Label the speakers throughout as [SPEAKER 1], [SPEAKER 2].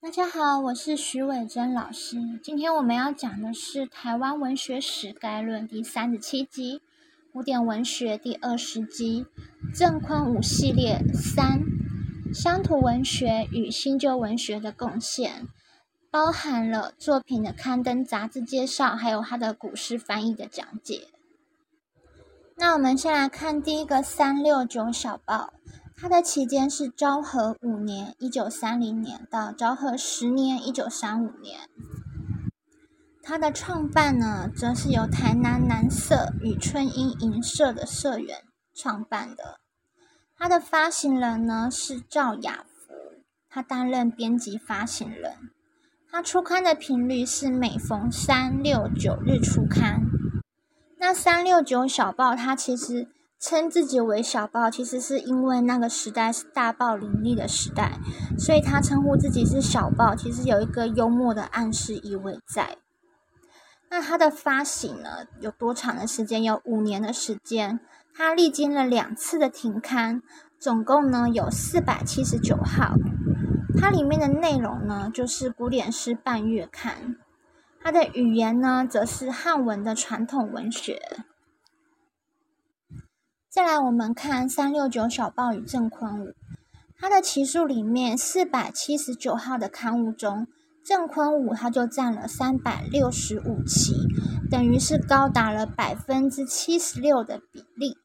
[SPEAKER 1] 大家好，我是徐伟珍老师。今天我们要讲的是《台湾文学史概论》第三十七集，古典文学第二十集，郑坤武系列三，乡土文学与新旧文学的贡献，包含了作品的刊登、杂志介绍，还有他的古诗翻译的讲解。那我们先来看第一个三六九小报。它的期间是昭和五年（一九三零年）到昭和十年（一九三五年）。它的创办呢，则是由台南南社与春英银社的社员创办的。它的发行人呢是赵雅福，他担任编辑发行人。它出刊的频率是每逢三六九日出刊。那三六九小报，它其实。称自己为小报，其实是因为那个时代是大报林立的时代，所以他称呼自己是小报，其实有一个幽默的暗示意味在。那它的发行呢，有多长的时间？有五年的时间。它历经了两次的停刊，总共呢有四百七十九号。它里面的内容呢，就是古典诗半月刊。它的语言呢，则是汉文的传统文学。再来，我们看三六九小报与郑坤武，它的期数里面四百七十九号的刊物中，郑坤武他就占了三百六十五期，等于是高达了百分之七十六的比例。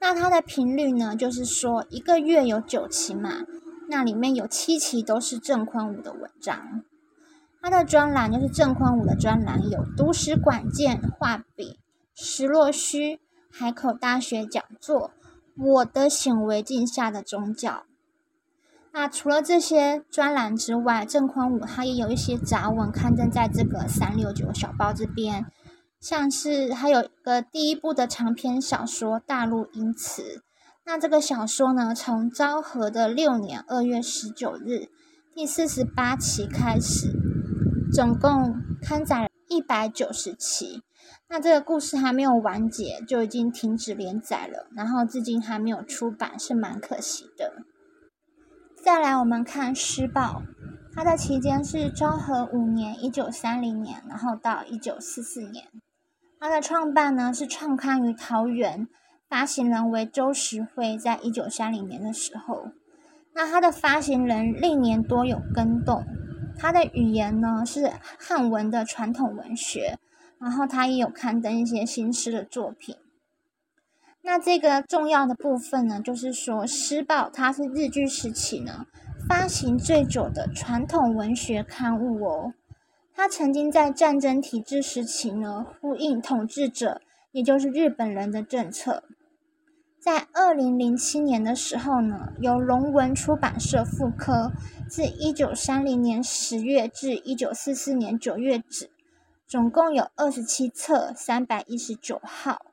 [SPEAKER 1] 那它的频率呢，就是说一个月有九期嘛，那里面有七期都是郑坤武的文章。它的专栏就是郑坤武的专栏，有读史馆见、画笔、石洛虚。海口大学讲座，我的显微镜下的宗教。那除了这些专栏之外，郑坤武他也有一些杂文刊登在这个三六九小报这边，像是还有一个第一部的长篇小说《大陆音词》。那这个小说呢，从昭和的六年二月十九日第四十八期开始，总共刊载一百九十期。那这个故事还没有完结，就已经停止连载了，然后至今还没有出版，是蛮可惜的。再来，我们看《诗报》，它的期间是昭和五年（一九三零年），然后到一九四四年。它的创办呢是创刊于桃园，发行人为周时辉，在一九三零年的时候。那它的发行人历年多有更动，它的语言呢是汉文的传统文学。然后他也有刊登一些新诗的作品。那这个重要的部分呢，就是说《诗报》它是日据时期呢发行最久的传统文学刊物哦。它曾经在战争体制时期呢呼应统治者，也就是日本人的政策。在二零零七年的时候呢，由龙文出版社复刻，自一九三零年十月至一九四四年九月止。总共有二十七册，三百一十九号。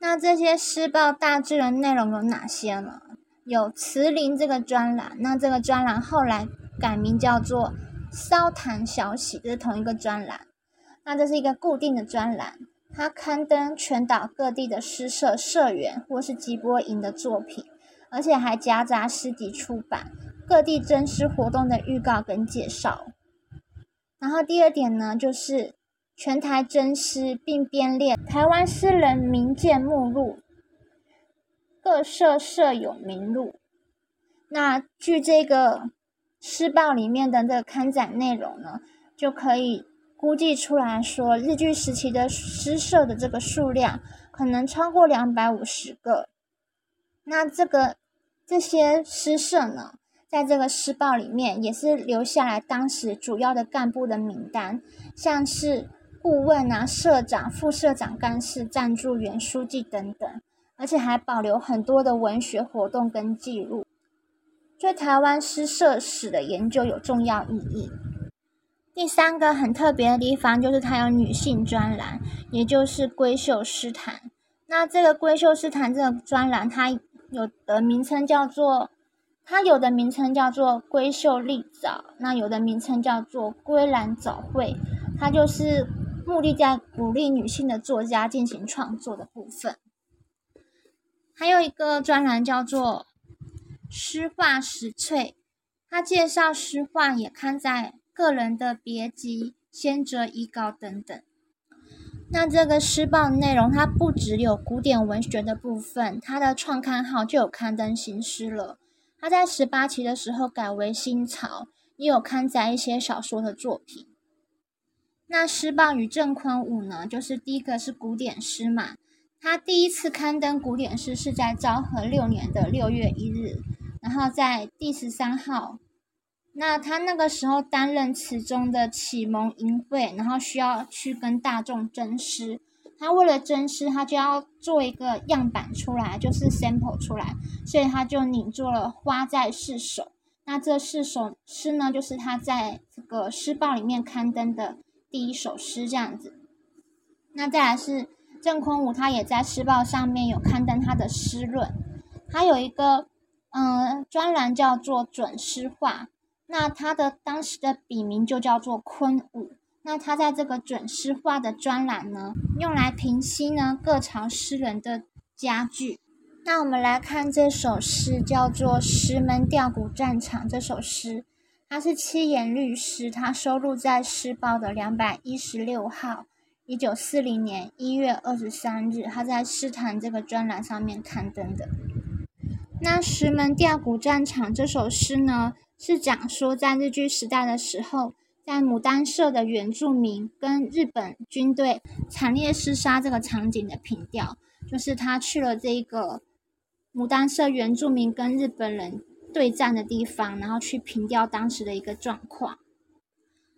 [SPEAKER 1] 那这些诗报大致的内容有哪些呢？有慈林这个专栏，那这个专栏后来改名叫做“骚谈小喜”，这是同一个专栏。那这是一个固定的专栏，它刊登全岛各地的诗社社员或是集播营的作品，而且还夹杂诗集出版、各地征诗活动的预告跟介绍。然后第二点呢，就是全台真诗，并编列台湾诗人名鉴目录，各社设有名录。那据这个诗报里面的这个刊载内容呢，就可以估计出来说，日据时期的诗社的这个数量可能超过两百五十个。那这个这些诗社呢？在这个诗报里面，也是留下来当时主要的干部的名单，像是顾问啊、社长、副社长、干事、赞助员、书记等等，而且还保留很多的文学活动跟记录，对台湾诗社史的研究有重要意义。第三个很特别的地方，就是它有女性专栏，也就是闺秀诗坛。那这个闺秀诗坛这个专栏，它有的名称叫做。它有的名称叫做“闺秀丽早”，那有的名称叫做“闺兰早会”，它就是目的在鼓励女性的作家进行创作的部分。还有一个专栏叫做“诗画实粹”，他介绍诗画也刊在个人的别集、先哲遗稿等等。那这个诗报内容，它不只有古典文学的部分，它的创刊号就有刊登新诗了。他在十八期的时候改为新潮，也有刊载一些小说的作品。那诗报与郑坤武呢，就是第一个是古典诗嘛。他第一次刊登古典诗是在昭和六年的六月一日，然后在第十三号。那他那个时候担任词中的启蒙淫秽，然后需要去跟大众争诗。他为了争诗，他就要做一个样板出来，就是 sample 出来，所以他就拟做了《花在四首》。那这四首诗呢，就是他在这个诗报里面刊登的第一首诗，这样子。那再来是郑坤武，他也在诗报上面有刊登他的诗论，他有一个嗯专栏叫做《准诗话》。那他的当时的笔名就叫做昆武。那他在这个准诗画的专栏呢，用来评析呢各朝诗人的佳句。那我们来看这首诗，叫做《石门吊古战场》这首诗，它是七言律诗，它收录在《诗报》的两百一十六号，一九四零年一月二十三日，他在诗坛这个专栏上面刊登的。那《石门吊古战场》这首诗呢？是讲说，在日据时代的时候，在牡丹社的原住民跟日本军队惨烈厮杀这个场景的凭吊，就是他去了这个牡丹社原住民跟日本人对战的地方，然后去凭吊当时的一个状况。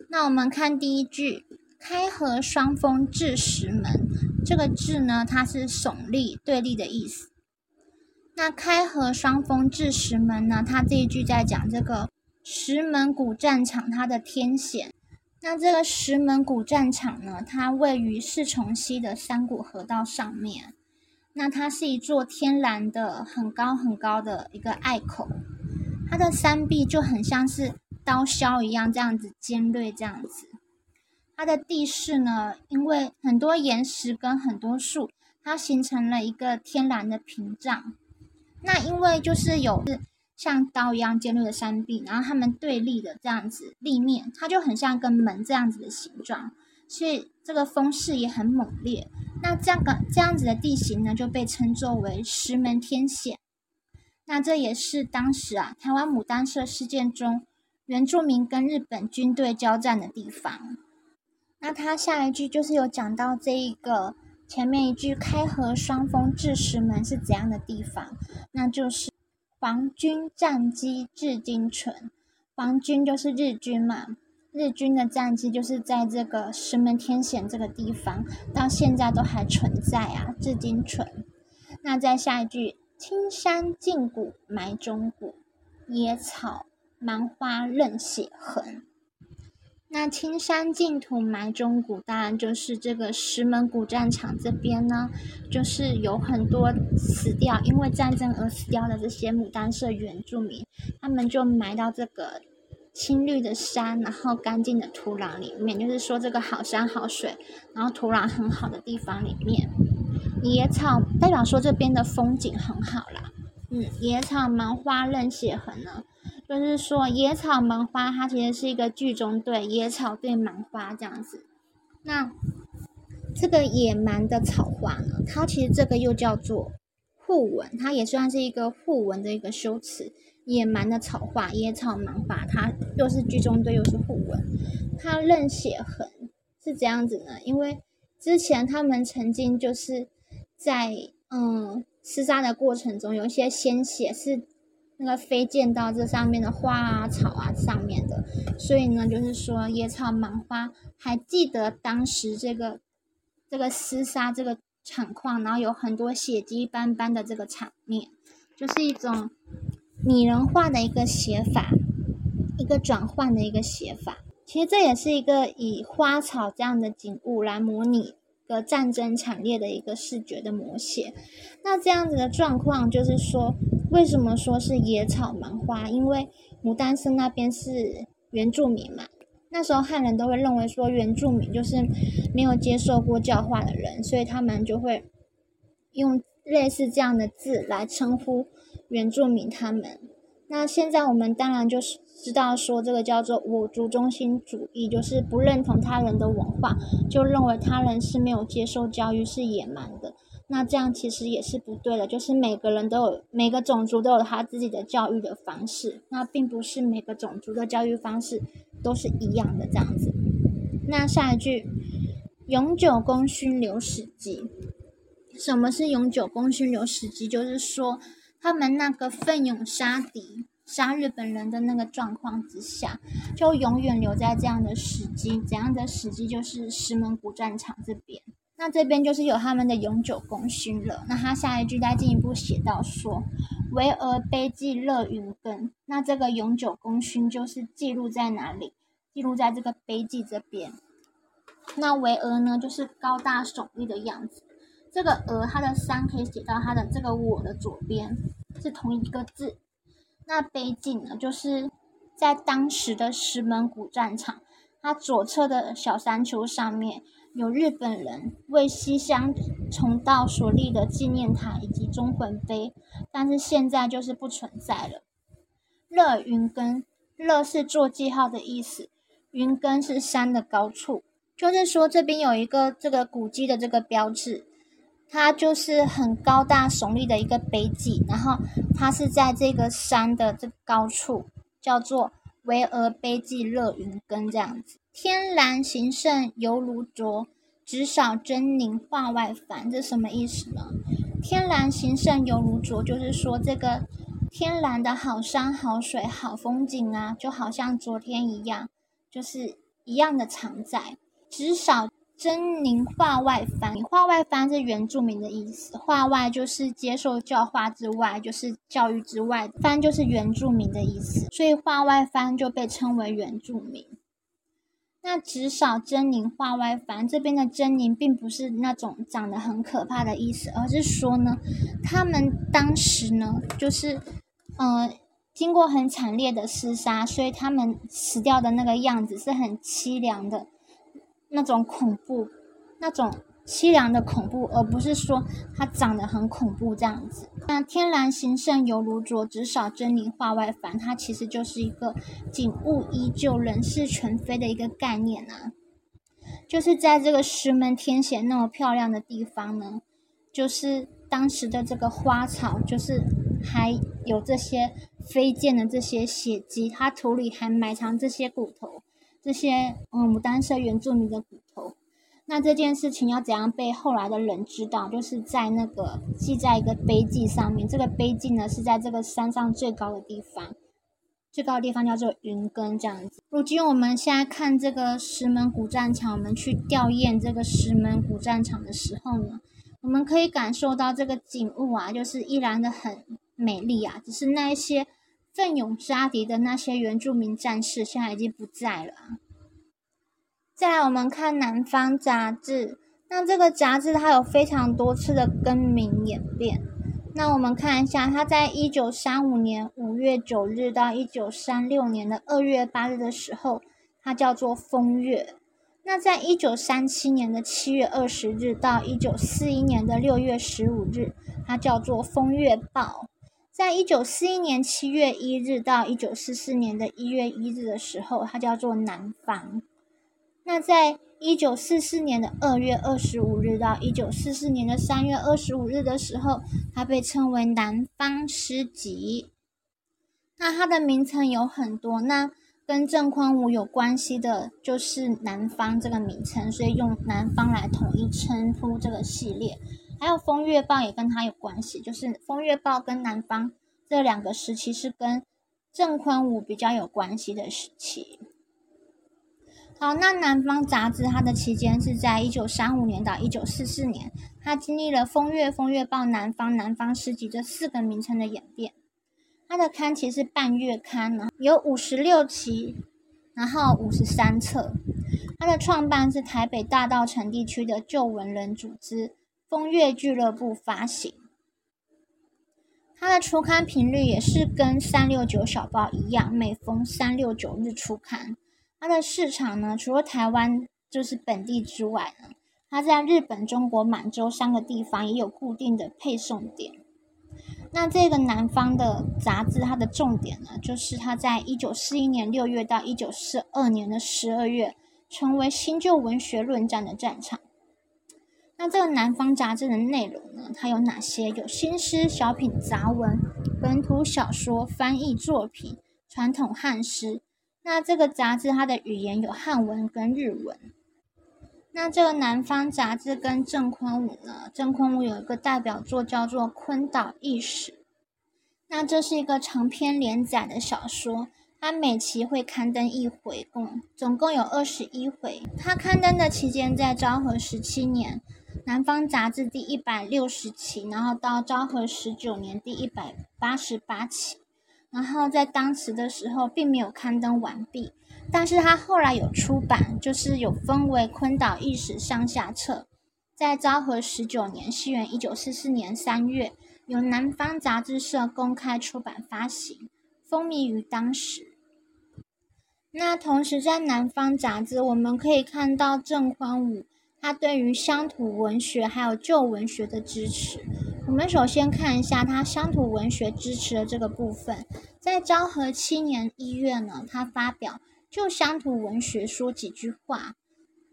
[SPEAKER 1] 那我们看第一句“开合双峰至石门”，这个“至”呢，它是耸立、对立的意思。那开合双峰至石门呢？它这一句在讲这个石门古战场它的天险。那这个石门古战场呢，它位于四重溪的山谷河道上面。那它是一座天然的、很高很高的一个隘口，它的山壁就很像是刀削一样，这样子尖锐，这样子。它的地势呢，因为很多岩石跟很多树，它形成了一个天然的屏障。那因为就是有像刀一样尖锐的山壁，然后它们对立的这样子立面，它就很像一个门这样子的形状，所以这个风势也很猛烈。那这样个这样子的地形呢，就被称作为石门天险。那这也是当时啊台湾牡丹社事件中原住民跟日本军队交战的地方。那他下一句就是有讲到这一个。前面一句“开合双峰至石门”是怎样的地方？那就是皇军战机至今存。皇军就是日军嘛，日军的战机就是在这个石门天险这个地方，到现在都还存在啊，至今存。那再下一句“青山净谷埋忠骨，野草蛮花任血痕”。那青山净土埋忠骨，当然就是这个石门古战场这边呢，就是有很多死掉，因为战争而死掉的这些牡丹社原住民，他们就埋到这个青绿的山，然后干净的土壤里面，就是说这个好山好水，然后土壤很好的地方里面，野草代表说这边的风景很好啦，嗯，野草蛮花任血痕呢。就是说，野草萌花，它其实是一个剧中对野草对芒花这样子。那这个野蛮的草花呢，它其实这个又叫做互文，它也算是一个互文的一个修辞。野蛮的草花，野草萌花，它又是剧中对，又是互文。它认血痕是这样子呢，因为之前他们曾经就是在嗯厮杀的过程中，有一些鲜血是。那个飞溅到这上面的花啊、草啊上面的，所以呢，就是说野草满花还记得当时这个这个厮杀这个场况，然后有很多血迹斑斑的这个场面，就是一种拟人化的一个写法，一个转换的一个写法。其实这也是一个以花草这样的景物来模拟个战争惨烈的一个视觉的模写。那这样子的状况，就是说。为什么说是野草蛮花？因为牡丹社那边是原住民嘛，那时候汉人都会认为说原住民就是没有接受过教化的人，所以他们就会用类似这样的字来称呼原住民他们。那现在我们当然就是知道说，这个叫做五族中心主义，就是不认同他人的文化，就认为他人是没有接受教育，是野蛮的。那这样其实也是不对的，就是每个人都有每个种族都有他自己的教育的方式，那并不是每个种族的教育方式都是一样的这样子。那下一句，永久功勋留史籍。什么是永久功勋留史籍？就是说他们那个奋勇杀敌、杀日本人的那个状况之下，就永远留在这样的史迹。怎样的史迹？就是石门古战场这边。那这边就是有他们的永久功勋了。那他下一句再进一步写到说：“维俄碑记乐云根。”那这个永久功勋就是记录在哪里？记录在这个碑记这边。那维俄呢，就是高大耸立的样子。这个“俄”它的“三”可以写到它的这个“我”的左边，是同一个字。那碑记呢，就是在当时的石门古战场，它左侧的小山丘上面。有日本人为西乡重道所立的纪念塔以及忠魂碑，但是现在就是不存在了。乐云根，乐是做记号的意思，云根是山的高处，就是说这边有一个这个古迹的这个标志，它就是很高大耸立的一个碑记，然后它是在这个山的这高处，叫做巍峨碑记乐云根这样子。天然形胜犹如昨，纸少真凝画外凡。这什么意思呢？天然形胜犹如昨，就是说这个天然的好山好水好风景啊，就好像昨天一样，就是一样的常在。纸少真凝画外翻，画外翻是原住民的意思，画外就是接受教化之外，就是教育之外，翻就是原住民的意思，所以画外翻就被称为原住民。那至少狰狞画外翻，这边的狰狞并不是那种长得很可怕的意思，而是说呢，他们当时呢，就是，呃，经过很惨烈的厮杀，所以他们死掉的那个样子是很凄凉的，那种恐怖，那种。凄凉的恐怖，而不是说它长得很恐怖这样子。那天然行胜犹如昨，纸少真灵化外凡，它其实就是一个景物依旧、人事全非的一个概念啊。就是在这个石门天险那么漂亮的地方呢，就是当时的这个花草，就是还有这些飞溅的这些血迹，它土里还埋藏这些骨头，这些嗯牡丹社原住民的骨头。那这件事情要怎样被后来的人知道？就是在那个记在一个碑记上面。这个碑记呢是在这个山上最高的地方，最高的地方叫做云根这样子。如今我们现在看这个石门古战场，我们去吊唁这个石门古战场的时候呢，我们可以感受到这个景物啊，就是依然的很美丽啊。只是那一些奋勇杀敌的那些原住民战士，现在已经不在了。再来，我们看《南方》杂志。那这个杂志它有非常多次的更名演变。那我们看一下，它在一九三五年五月九日到一九三六年的二月八日的时候，它叫做《风月》。那在一九三七年的七月二十日到一九四一年的六月十五日，它叫做《风月报》。在一九四一年七月一日到一九四四年的一月一日的时候，它叫做《南方》。那在一九四四年的二月二十五日到一九四四年的三月二十五日的时候，它被称为南方诗集。那它的名称有很多，那跟郑宽武有关系的，就是南方这个名称，所以用南方来统一称呼这个系列。还有风月报也跟它有关系，就是风月报跟南方这两个时期是跟郑宽武比较有关系的时期。好，那《南方》杂志它的期间是在一九三五年到一九四四年，它经历了《风月》《风月报》《南方》《南方诗集》这四个名称的演变。它的刊期是半月刊呢，有五十六期，然后五十三册。它的创办是台北大道城地区的旧文人组织“风月俱乐部”发行。它的出刊频率也是跟三六九小报一样，每逢三六九日出刊。它的市场呢，除了台湾就是本地之外呢，它在日本、中国、满洲三个地方也有固定的配送点。那这个南方的杂志，它的重点呢，就是它在一九四一年六月到一九四二年的十二月，成为新旧文学论战的战场。那这个南方杂志的内容呢，它有哪些？有新诗、小品、杂文、本土小说、翻译作品、传统汉诗。那这个杂志它的语言有汉文跟日文。那这个南方杂志跟郑坤武呢？郑坤武有一个代表作叫做《昆岛异史》，那这是一个长篇连载的小说，它每期会刊登一回，共总共有二十一回。它刊登的期间在昭和十七年，南方杂志第一百六十期，然后到昭和十九年第一百八十八期，然后在当时的时候并没有刊登完毕。但是他后来有出版，就是有分为《昆岛意识》上下册，在昭和十九年（西元一九四四年）三月，由南方杂志社公开出版发行，风靡于当时。那同时在南方杂志，我们可以看到郑宽武他对于乡土文学还有旧文学的支持。我们首先看一下他乡土文学支持的这个部分，在昭和七年一月呢，他发表。就乡土文学说几句话。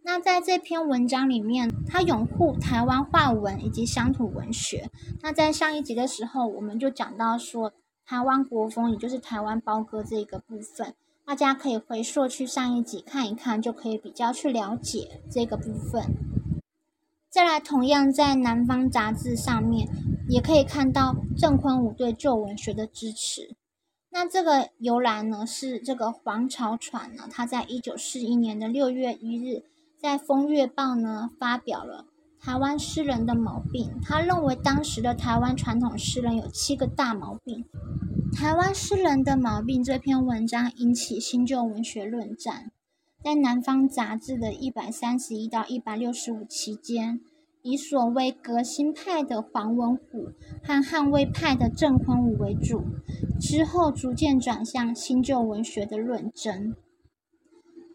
[SPEAKER 1] 那在这篇文章里面，他拥护台湾话文以及乡土文学。那在上一集的时候，我们就讲到说台湾国风，也就是台湾包歌这个部分，大家可以回溯去上一集看一看，就可以比较去了解这个部分。再来，同样在南方杂志上面，也可以看到郑坤武对旧文学的支持。那这个由来呢，是这个黄朝传呢，他在一九四一年的六月一日，在《风月报》呢发表了台湾诗人的毛病。他认为当时的台湾传统诗人有七个大毛病。台湾诗人的毛病这篇文章引起新旧文学论战，在《南方杂志》的一百三十一到一百六十五期间。以所谓革新派的黄文虎和捍卫派的郑坤武为主，之后逐渐转向新旧文学的论争。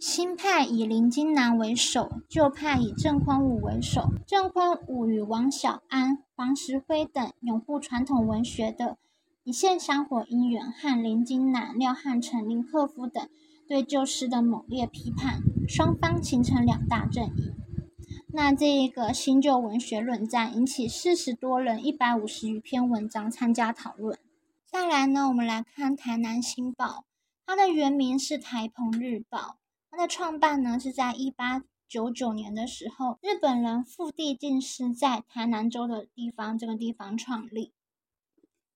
[SPEAKER 1] 新派以林金南为首，旧派以郑坤武为首。郑坤武与王小安、黄石辉等拥护传统文学的一线香火姻缘，和林金南、廖汉成、林克夫等对旧诗的猛烈批判，双方形成两大阵营。那这一个新旧文学论战引起四十多人、一百五十余篇文章参加讨论。再来呢，我们来看《台南新报》，它的原名是《台澎日报》，它的创办呢是在一八九九年的时候，日本人富地进师在台南州的地方这个地方创立。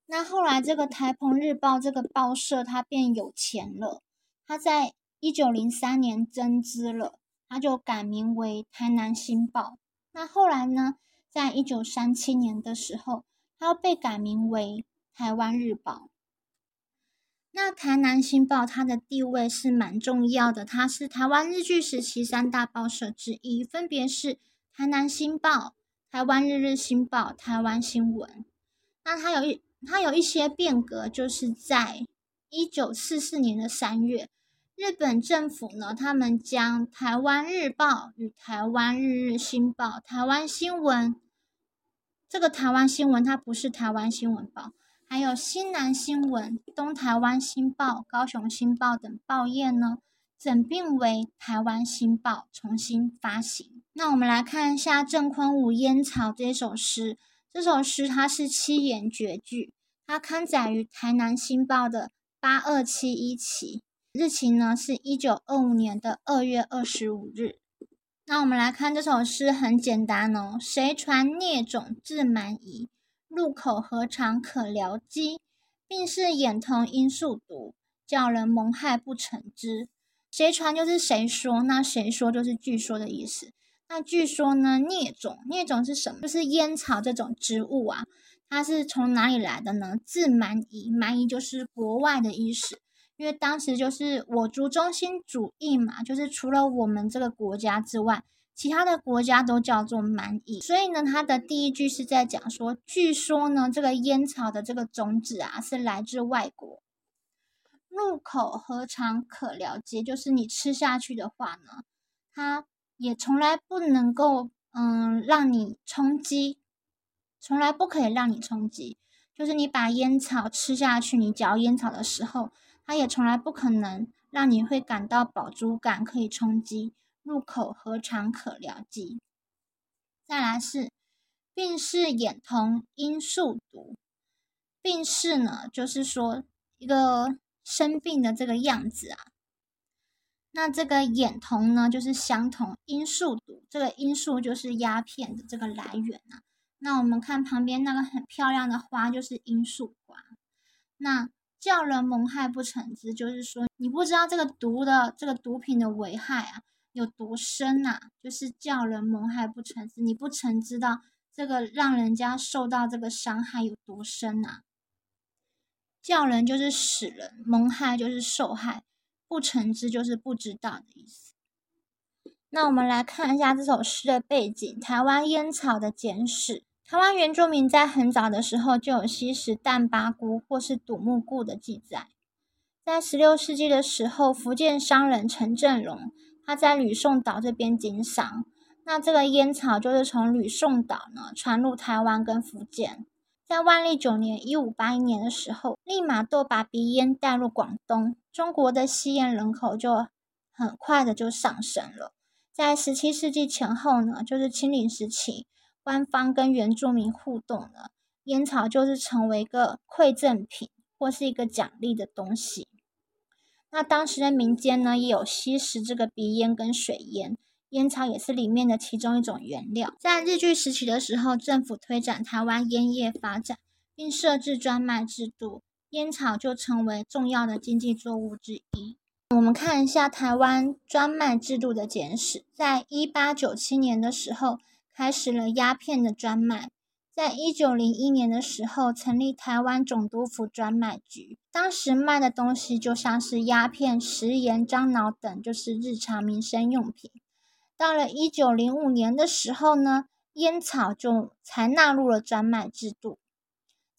[SPEAKER 1] 那后来这个《台澎日报》这个报社它变有钱了，它在一九零三年增资了。它就改名为《台南新报》。那后来呢，在一九三七年的时候，它又被改名为《台湾日报》。那《台南新报》它的地位是蛮重要的，它是台湾日据时期三大报社之一，分别是《台南新报》、《台湾日日新报》、《台湾新闻》。那它有一它有一些变革，就是在一九四四年的三月。日本政府呢，他们将《台湾日报》与《台湾日日新报》、《台湾新闻》这个《台湾新闻》它不是《台湾新闻报》，还有《新南新闻》、《东台湾新报》、《高雄新报》等报业呢，整并为《台湾新报》重新发行。那我们来看一下郑坤武《烟草》这首诗，这首诗它是七言绝句，它刊载于《台南新报》的八二七一期。日期呢是一九二五年的二月二十五日。那我们来看这首诗，很简单哦。谁传孽种自蛮夷？入口何尝可疗机？病是眼瞳因素毒，叫人蒙害不成知。谁传就是谁说，那谁说就是据说的意思。那据说呢，孽种，孽种是什么？就是烟草这种植物啊。它是从哪里来的呢？自蛮夷，蛮夷就是国外的意思。因为当时就是我族中心主义嘛，就是除了我们这个国家之外，其他的国家都叫做蛮夷。所以呢，它的第一句是在讲说，据说呢，这个烟草的这个种子啊，是来自外国。入口何尝可了结？就是你吃下去的话呢，它也从来不能够嗯让你充饥，从来不可以让你充饥。就是你把烟草吃下去，你嚼烟草的时候，它也从来不可能让你会感到饱足感，可以充饥，入口何尝可了计。再来是病逝眼瞳因数毒，病逝呢，就是说一个生病的这个样子啊。那这个眼瞳呢，就是相同罂粟毒，这个罂粟就是鸦片的这个来源啊。那我们看旁边那个很漂亮的花，就是罂粟花。那叫人蒙害不成知，就是说你不知道这个毒的这个毒品的危害啊有多深呐，就是叫人蒙害不成知，你不曾知道这个让人家受到这个伤害有多深呐。叫人就是使人，蒙害就是受害。不成之就是不知道的意思。那我们来看一下这首诗的背景：台湾烟草的简史。台湾原住民在很早的时候就有吸食淡巴菇或是赌木固的记载。在十六世纪的时候，福建商人陈振龙他在吕宋岛这边经商，那这个烟草就是从吕宋岛呢传入台湾跟福建。在万历九年（一五八一年）的时候，立马都把鼻烟带入广东，中国的吸烟人口就很快的就上升了。在十七世纪前后呢，就是清领时期，官方跟原住民互动了，烟草就是成为一个馈赠品或是一个奖励的东西。那当时的民间呢，也有吸食这个鼻烟跟水烟。烟草也是里面的其中一种原料。在日据时期的时候，政府推展台湾烟叶发展，并设置专卖制度，烟草就成为重要的经济作物之一。我们看一下台湾专卖制度的简史，在一八九七年的时候，开始了鸦片的专卖。在一九零一年的时候，成立台湾总督府专卖局，当时卖的东西就像是鸦片、食盐、樟脑等，就是日常民生用品。到了一九零五年的时候呢，烟草就才纳入了专卖制度。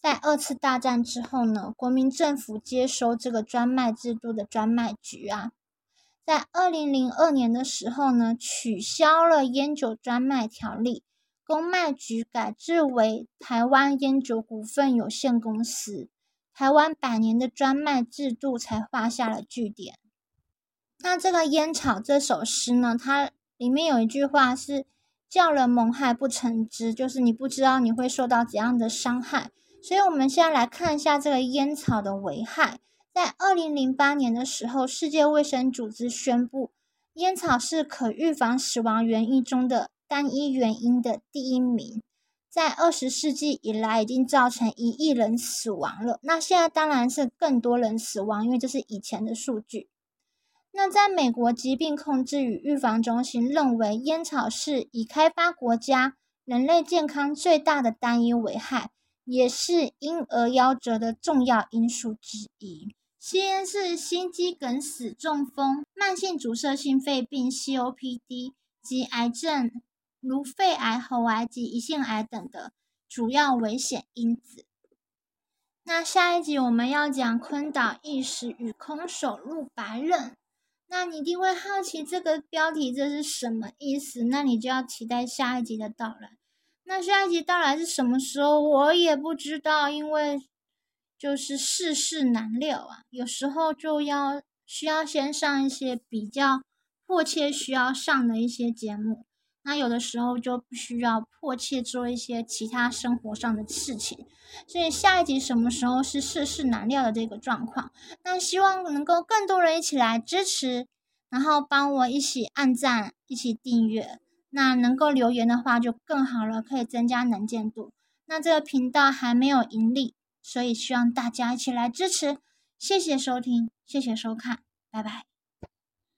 [SPEAKER 1] 在二次大战之后呢，国民政府接收这个专卖制度的专卖局啊，在二零零二年的时候呢，取消了烟酒专卖条例，公卖局改制为台湾烟酒股份有限公司，台湾百年的专卖制度才画下了句点。那这个烟草这首诗呢，它。里面有一句话是“叫人蒙害不成知”，就是你不知道你会受到怎样的伤害。所以，我们现在来看一下这个烟草的危害。在二零零八年的时候，世界卫生组织宣布，烟草是可预防死亡原因中的单一原因的第一名。在二十世纪以来，已经造成一亿人死亡了。那现在当然是更多人死亡，因为这是以前的数据。那在美国疾病控制与预防中心认为，烟草是已开发国家人类健康最大的单一危害，也是婴儿夭折的重要因素之一。吸烟是心肌梗死、中风、慢性阻塞性肺病 （COPD） 及癌症，如肺癌、喉癌及胰腺癌等的主要危险因子。那下一集我们要讲昆岛意识与空手入白刃。那你一定会好奇这个标题这是什么意思？那你就要期待下一集的到来。那下一集到来是什么时候？我也不知道，因为就是世事难料啊。有时候就要需要先上一些比较迫切需要上的一些节目。那有的时候就不需要迫切做一些其他生活上的事情，所以下一集什么时候是世事难料的这个状况？那希望能够更多人一起来支持，然后帮我一起按赞、一起订阅。那能够留言的话就更好了，可以增加能见度。那这个频道还没有盈利，所以希望大家一起来支持。谢谢收听，谢谢收看，拜拜。